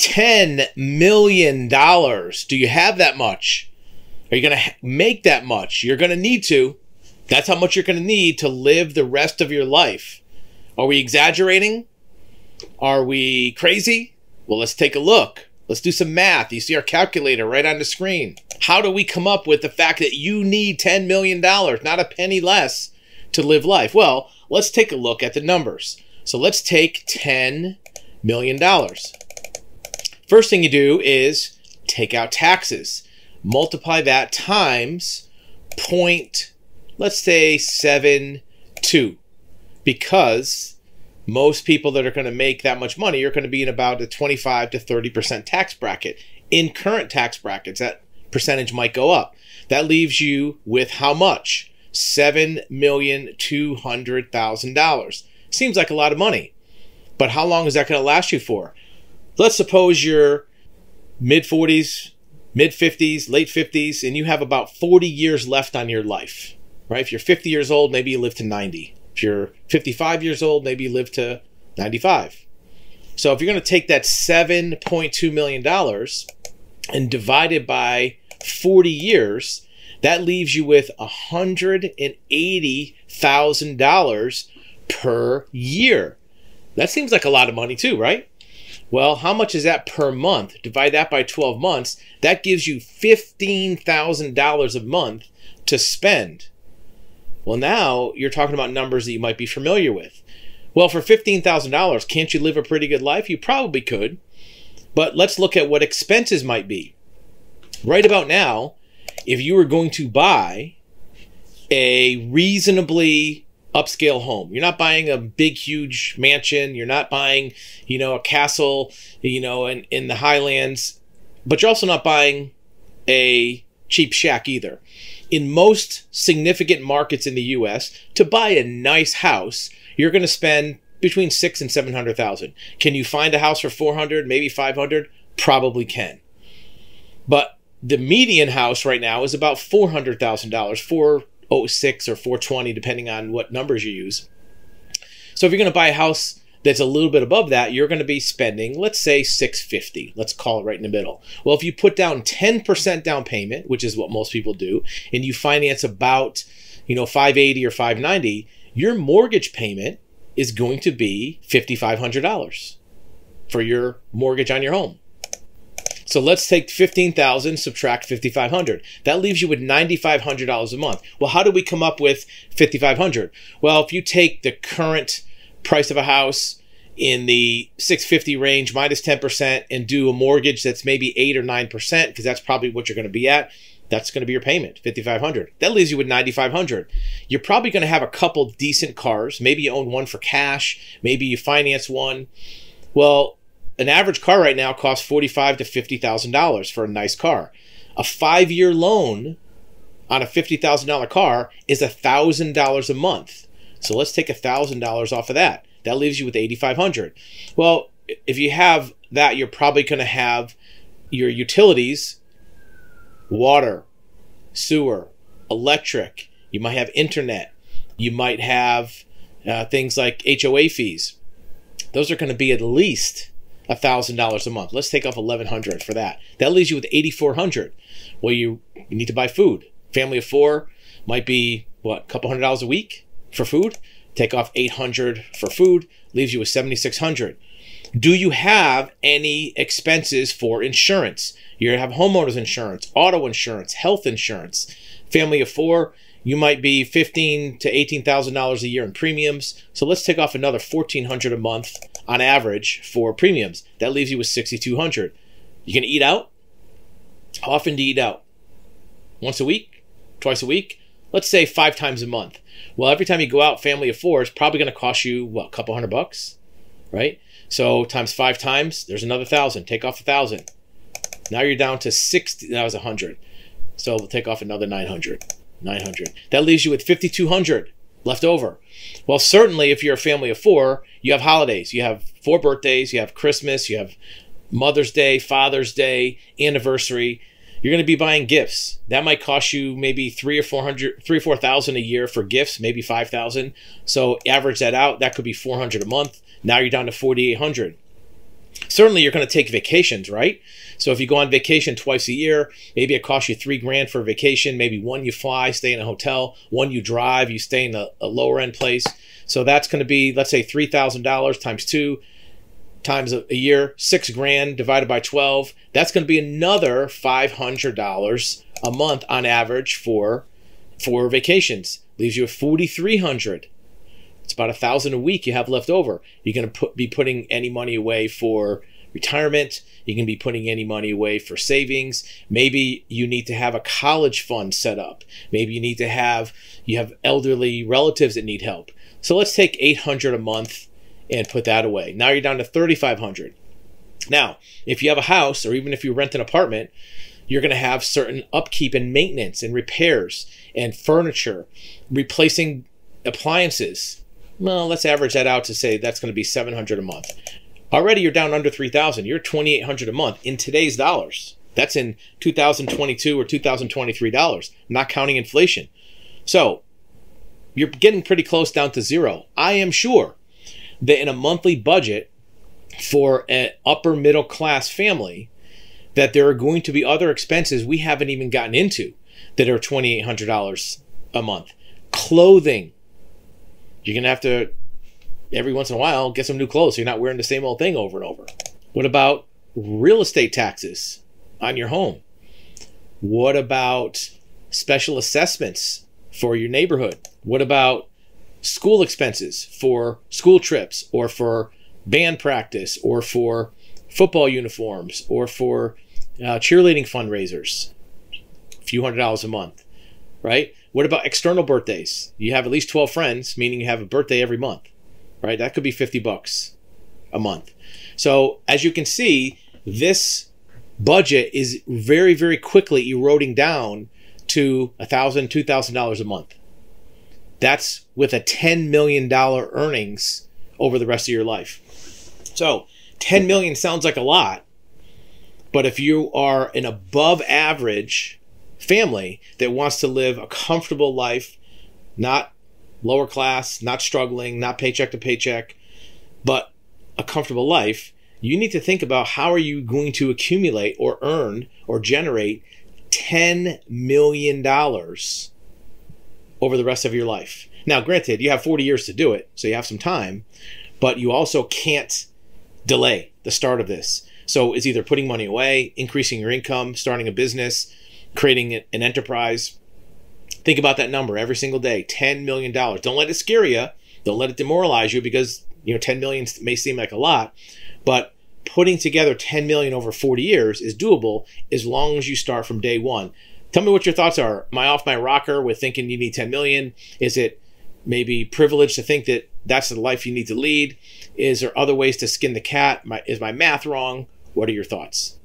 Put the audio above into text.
$10 million. Do you have that much? Are you going to make that much? You're going to need to. That's how much you're going to need to live the rest of your life. Are we exaggerating? Are we crazy? Well, let's take a look. Let's do some math. You see our calculator right on the screen. How do we come up with the fact that you need $10 million, not a penny less, to live life? Well, let's take a look at the numbers. So let's take $10 million. First thing you do is take out taxes. Multiply that times point, let's say seven two, because most people that are going to make that much money are going to be in about a 25 to 30% tax bracket. In current tax brackets, that percentage might go up. That leaves you with how much? $7,200,000. Seems like a lot of money. But how long is that going to last you for? Let's suppose you're mid 40s, mid 50s, late 50s, and you have about 40 years left on your life, right? If you're 50 years old, maybe you live to 90. If you're 55 years old, maybe you live to 95. So if you're going to take that $7.2 million and divide it by 40 years, that leaves you with $180,000 per year. That seems like a lot of money, too, right? Well, how much is that per month? Divide that by 12 months. That gives you $15,000 a month to spend. Well, now you're talking about numbers that you might be familiar with. Well, for $15,000, can't you live a pretty good life? You probably could. But let's look at what expenses might be. Right about now, if you were going to buy a reasonably upscale home. You're not buying a big, huge mansion. You're not buying, you know, a castle, you know, in, in the highlands, but you're also not buying a cheap shack either. In most significant markets in the US, to buy a nice house, you're going to spend between six and seven hundred thousand. Can you find a house for four hundred, maybe five hundred? Probably can. But the median house right now is about four hundred thousand dollars, four 06 or 420, depending on what numbers you use. So if you're going to buy a house that's a little bit above that, you're going to be spending, let's say 650. Let's call it right in the middle. Well, if you put down 10% down payment, which is what most people do, and you finance about, you know, 580 or 590, your mortgage payment is going to be $5500 for your mortgage on your home. So let's take 15,000, subtract 5,500. That leaves you with $9,500 a month. Well, how do we come up with 5,500? Well, if you take the current price of a house in the 650 range minus 10% and do a mortgage that's maybe 8 or 9% because that's probably what you're going to be at, that's going to be your payment, 5500. That leaves you with 9500. You're probably going to have a couple decent cars. Maybe you own one for cash, maybe you finance one. Well, an average car right now costs forty-five to fifty thousand dollars for a nice car. A five-year loan on a fifty thousand dollar car is a thousand dollars a month. So let's take a thousand dollars off of that. That leaves you with eighty-five hundred. Well, if you have that, you're probably going to have your utilities, water, sewer, electric. You might have internet. You might have uh, things like HOA fees. Those are going to be at least $1,000 a month. Let's take off 1100 for that. That leaves you with 8400 Well, you, you need to buy food. Family of four might be, what, a couple hundred dollars a week for food? Take off 800 for food, leaves you with 7600 Do you have any expenses for insurance? You have homeowners insurance, auto insurance, health insurance. Family of four, you might be fifteen to eighteen thousand dollars a year in premiums. So let's take off another fourteen hundred a month on average for premiums. That leaves you with 6,200. You can eat out. How often do you eat out? Once a week? Twice a week? Let's say five times a month. Well, every time you go out, family of four is probably going to cost you, what, a couple hundred bucks? Right? So times five times, there's another thousand. Take off a thousand. Now you're down to 60. That was a hundred. So we'll take off another 900. 900. That leaves you with 5,200 left over. Well, certainly if you're a family of four, you have holidays. You have four birthdays, you have Christmas, you have Mother's Day, Father's Day, anniversary. You're going to be buying gifts. That might cost you maybe three or four hundred, three or four thousand a year for gifts, maybe five thousand. So average that out. That could be four hundred a month. Now you're down to forty eight hundred. Certainly, you're going to take vacations, right? So if you go on vacation twice a year, maybe it costs you three grand for a vacation. Maybe one you fly, stay in a hotel. One you drive, you stay in a, a lower end place. So that's going to be, let's say, three thousand dollars times two times a, a year, six grand divided by twelve. That's going to be another five hundred dollars a month on average for for vacations. Leaves you at forty three hundred. It's about a thousand a week you have left over. You're going to put, be putting any money away for retirement. You can be putting any money away for savings. Maybe you need to have a college fund set up. Maybe you need to have you have elderly relatives that need help. So let's take 800 a month and put that away. Now you're down to 3500. Now, if you have a house or even if you rent an apartment, you're going to have certain upkeep and maintenance and repairs and furniture, replacing appliances. Well, let's average that out to say that's going to be 700 a month. Already you're down under 3000. You're 2800 a month in today's dollars. That's in 2022 or 2023 dollars, not counting inflation. So, you're getting pretty close down to zero. I am sure that in a monthly budget for an upper middle class family that there are going to be other expenses we haven't even gotten into that are $2800 a month. Clothing. You're to have to every once in a while get some new clothes so you're not wearing the same old thing over and over. What about real estate taxes on your home? What about special assessments for your neighborhood? What about school expenses for school trips or for band practice or for football uniforms or for uh, cheerleading fundraisers? A few hundred dollars a month, right? What about external birthdays? You have at least 12 friends, meaning you have a birthday every month right? That could be 50 bucks a month. So as you can see, this budget is very, very quickly eroding down to a thousand, two thousand dollars a month. That's with a $10 million earnings over the rest of your life. So 10 million sounds like a lot, but if you are an above average family that wants to live a comfortable life, not lower class, not struggling, not paycheck to paycheck, but a comfortable life, you need to think about how are you going to accumulate or earn or generate $10 million over the rest of your life. Now, granted, you have 40 years to do it, so you have some time, but you also can't delay the start of this. So it's either putting money away, increasing your income, starting a business, creating an enterprise, Think about that number every single day $10 million. Don't let it scare you. Don't let it demoralize you because, you know, 10 million may seem like a lot, but putting together 10 million over 40 years is doable as long as you start from day one. Tell me what your thoughts are. Am I off my rocker with thinking you need 10 million? Is it maybe privileged to think that that's the life you need to lead? Is there other ways to skin the cat? My, is my math wrong? What are your thoughts?